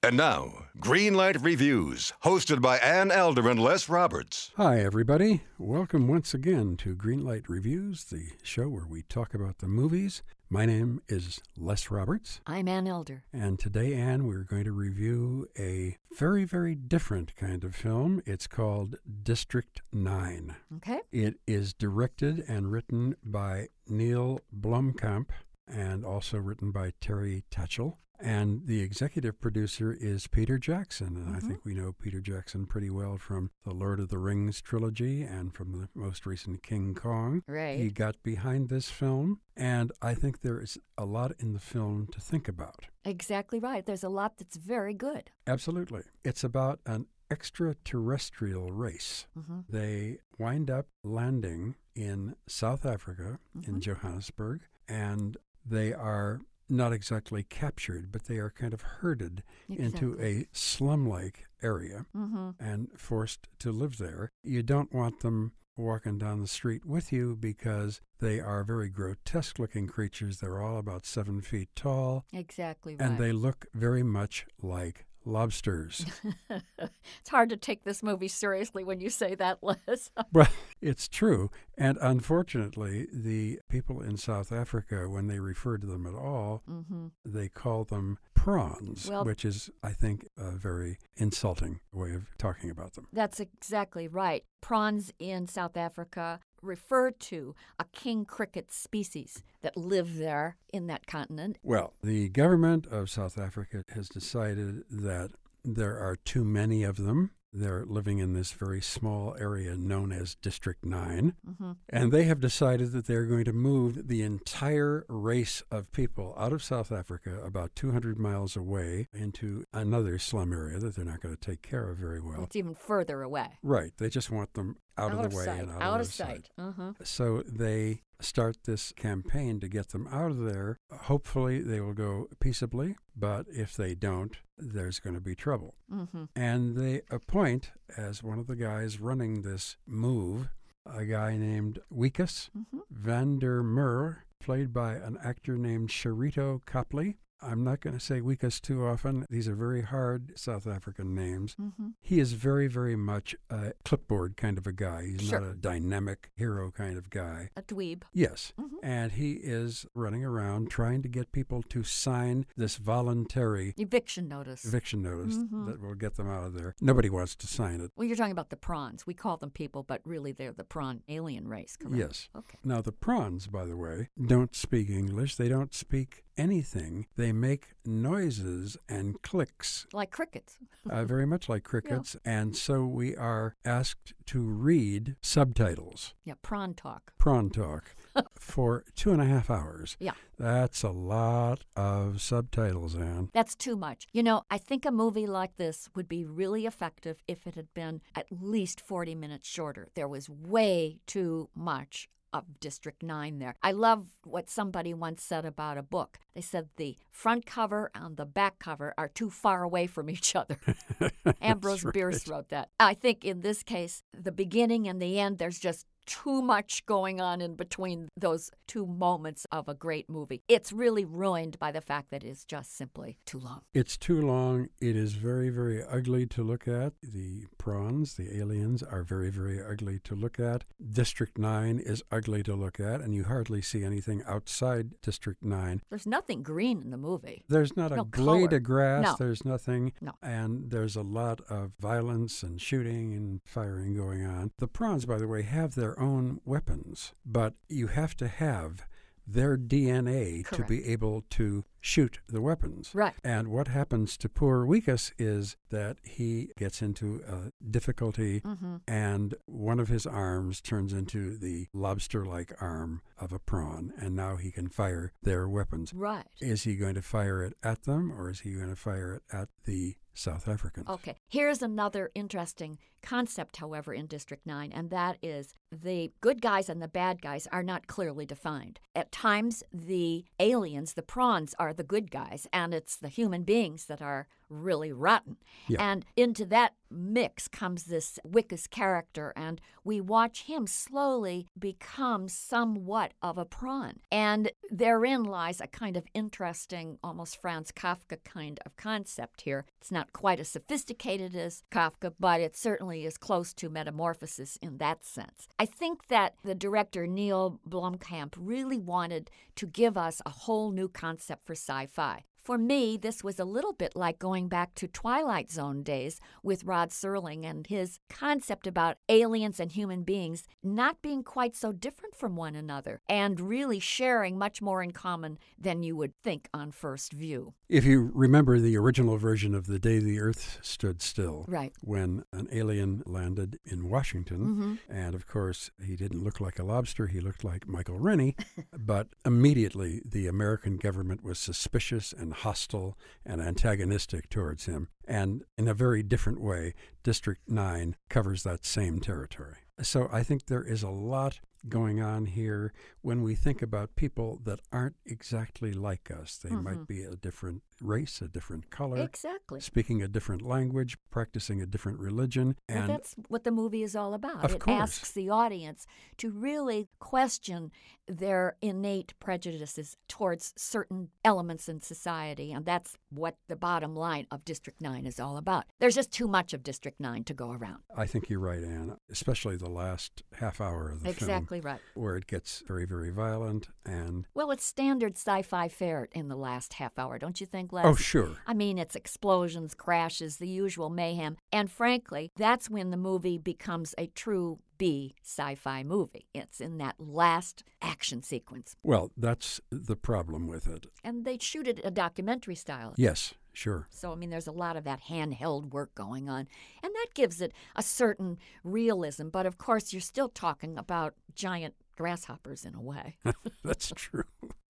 And now, Greenlight Reviews, hosted by Ann Elder and Les Roberts. Hi, everybody. Welcome once again to Greenlight Reviews, the show where we talk about the movies. My name is Les Roberts, I'm Ann Elder. and today, Anne, we're going to review a very, very different kind of film. It's called District 9. Okay. It is directed and written by Neil Blomkamp and also written by Terri Tatchell. And the executive producer is Peter Jackson. And I Mhm. think we know Peter Jackson pretty well from the Lord of the Rings trilogy and from the most recent King Kong. Right. He got behind this film, and I think there is a lot in the film to think about. Exactly right. There's a lot that's very good. Absolutely. It's about an extraterrestrial race. hmm They wind up landing in South Africa, in Mhm. Johannesburg, and they are not exactly captured, but they are kind of herded into a slum like area hmm and forced to live there. You don't want them walking down the street with you because they are very grotesque looking creatures. They're all about seven feet tall, Exactly right. and they look very much like lobsters. it's hard to take this movie seriously when you say that, Les. well, it's true. And unfortunately, the people in South Africa, when they refer to them at all, mm-hmm. they call them prawns, Well- which is, I think, a very insulting way of talking about them. That's exactly right. Prawns in South Africa refer to a king cricket species that live there in that continent. Well, the government of South Africa has decided that there are too many of them. They're living in this very small area known as District 9. hmm And they have decided that they're going to move the entire race of people out of South Africa about 200 miles away into another slum area that they're not going to take care of very well. It's even further away. Right. They just want them out, of the way sight. and out, out of, of sight. Uh-huh. So they start this campaign to get them out of there. Hopefully, they will go peaceably, but if they don't, there's going to be trouble. hmm And they appoint, as one of the guys running this move, a guy named hmm van der Merwe, played by an actor named Sharlto Copley. I'm not going to say Wikus too often. These are very hard South African names. hmm He is very, very much a clipboard kind of a guy. He's Sure. not a dynamic hero kind of guy. A dweeb. Yes. Mhm. And he is running around trying to get people to sign this voluntary Eviction notice. eviction notice Mhm. that will get them out of there. Nobody wants to sign it. well, you're talking about the prawns. We call them people, but really they're the prawn alien race, correct? Yes. Okay. Now, the prawns, by the way, don't speak English. They don't speak anything. They make noises and clicks, Like crickets. uh, very much like crickets. And so we are asked to read subtitles, Yeah, prawn talk. prawn talk, for two and a half hours. Yeah. That's a lot of subtitles, Anne. That's too much. You know, I think a movie like this would be really effective if it had been at least 40 minutes shorter. There was way too much of District 9 there. I love what somebody once said about a book. They said the front cover and the back cover are too far away from each other. Ambrose That's Bierce wrote that. I think in this case, the beginning and the end, there's just too much going on in between those two moments of a great movie. It's really ruined by the fact that it's just simply too long. It's too long. It is very, very ugly to look at. The prawns, the aliens, are very, very ugly to look at. District 9 is ugly to look at, and you hardly see anything outside District 9. There's nothing green in the movie. There's not a No blade of grass, No. there's nothing, No. and there's a lot of violence and shooting and firing going on. The prawns, by the way, have their own weapons, but you have to have their DNA to be able to shoot the weapons. Right. And what happens to poor Wikus is that he gets into a difficulty Mm-hmm. and one of his arms turns into the lobster like arm of a prawn, and now he can fire their weapons. Right. Is he going to fire it at them or is he going to fire it at the South Africans? Okay. Here's another interesting concept, however, in District 9, and that is the good guys and the bad guys are not clearly defined. At times, the aliens, the prawns, are the good guys, and it's the human beings that are really rotten. Yeah. And into that mix comes this Wikus character, and we watch him slowly become somewhat of a prawn. And therein lies a kind of interesting, almost Franz Kafka kind of concept here. It's not quite as sophisticated as Kafka, but it certainly is close to metamorphosis in that sense. I think that the director Neil Blomkamp really wanted to give us a whole new concept for sci fi. For me, this was a little bit like going back to Twilight Zone days with Rod Serling and his concept about aliens and human beings not being quite so different from one another and really sharing much more in common than you would think on first view. If you remember the original version of The Day the Earth Stood Still, Right. when an alien landed in Washington, Mm-hmm. and of course, he didn't look like a lobster, he looked like Michael Rennie, but immediately the American government was suspicious and hostile and antagonistic towards him. And in a very different way, District 9 covers that same territory. So I think there is a lot going on here when we think about people that aren't exactly like us. They Mm-hmm. might be a different race, a different color, Exactly. speaking a different language, practicing a different religion, Well, and that's what the movie is all about. Of it course. asks the audience to really question their innate prejudices towards certain elements in society, and that's what the bottom line of District 9 is all about. There's just too much of District 9 to go around. I think you're right, Anne, especially the last half hour of the film, exactly right. where it gets very, very violent and Well, it's standard sci fi fare in the last half hour, don't you think, Les? oh, sure, I mean, it's explosions, crashes, the usual mayhem. And frankly, that's when the movie becomes a true B sci fi movie. It's in that last action sequence. well, that's the problem with it. And they shoot it a documentary style. Yes, sure. So, I mean, there's a lot of that handheld work going on. And that gives it a certain realism. But of course, you're still talking about giant grasshoppers in a way. That's true.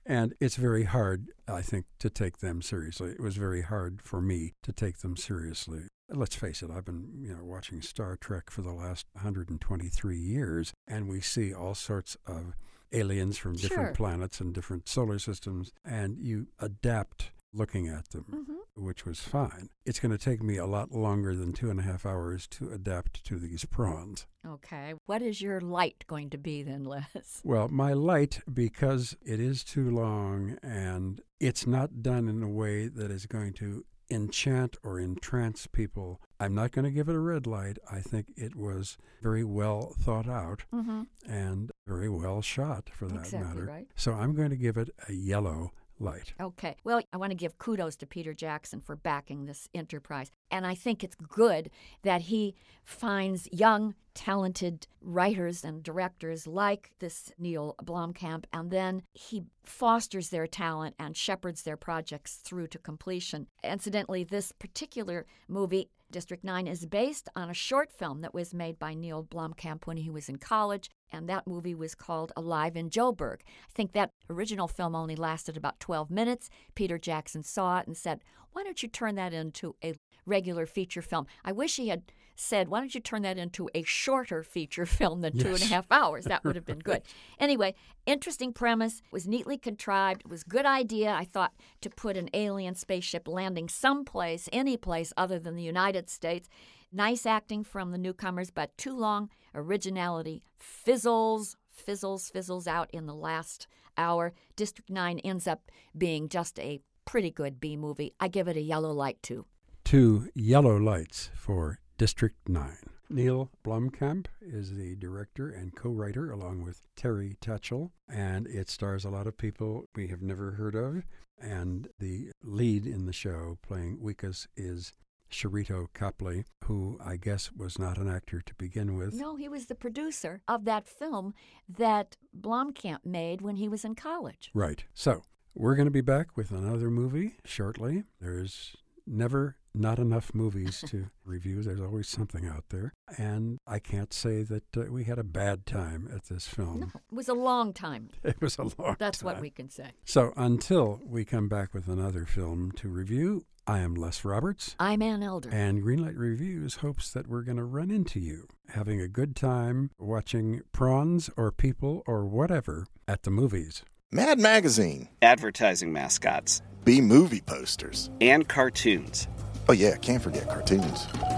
And it's very hard, I think, to take them seriously. It was very hard for me to take them seriously. Let's face it, I've been, you know, watching Star Trek for the last 123 years, and we see all sorts of aliens from different Sure. planets and different solar systems, and you adapt looking at them, Mhm. which was fine. It's going to take me a lot longer than two and a half hours to adapt to these prawns. Okay. What is your light going to be then, Les? Well, my light, because it is too long and it's not done in a way that is going to enchant or entrance people, I'm not going to give it a red light. I think it was very well thought out Mm-hmm. and very well shot for that Exactly matter. right. So I'm going to give it a yellow light. Okay. Well, I want to give kudos to Peter Jackson for backing this enterprise. And I think it's good that he finds young, talented writers and directors like this Neil Blomkamp, and then he fosters their talent and shepherds their projects through to completion. Incidentally, this particular movie, District 9, is based on a short film that was made by Neil Blomkamp when he was in college, and that movie was called Alive in Joburg. I think that original film only lasted about 12 minutes. Peter Jackson saw it and said, Why don't you turn that into a regular feature film? I wish he had said, Why don't you turn that into a shorter feature film than two and a Yes. half hours? That would have been good. Anyway, interesting premise, was neatly contrived, it was good idea, I thought, to put an alien spaceship landing someplace, any place other than the United States. Nice acting from the newcomers, but too long. Originality fizzles, fizzles, fizzles out in the last hour. District 9 ends up being just a pretty good B movie. I give it a yellow light too. Two yellow lights for District 9. Neil Blomkamp is the director and co writer, along with Terri Tatchell, and it stars a lot of people we have never heard of. And the lead in the show, playing Wikus, is Sharlto Copley, who I guess was not an actor to begin with. No, he was the producer of that film that Blomkamp made when he was in college. Right. So, we're going to be back with another movie shortly. There's never not enough movies to review. There's always something out there. And I can't say that uh, we had a bad time at this film. No, it was a long time. It was a long That's what we can say. So, until we come back with another film to review, I am Les Roberts. I'm Ann Elder. And Greenlight Reviews hopes that we're going to run into you having a good time watching prawns or people or whatever at the movies. Mad Magazine, advertising mascots, B movie posters, and cartoons. Oh, yeah, can't forget cartoons.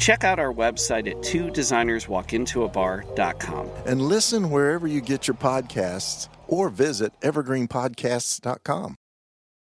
Check out our website at two designerswalkintoabar.com. And listen wherever you get your podcasts or visit evergreenpodcasts.com.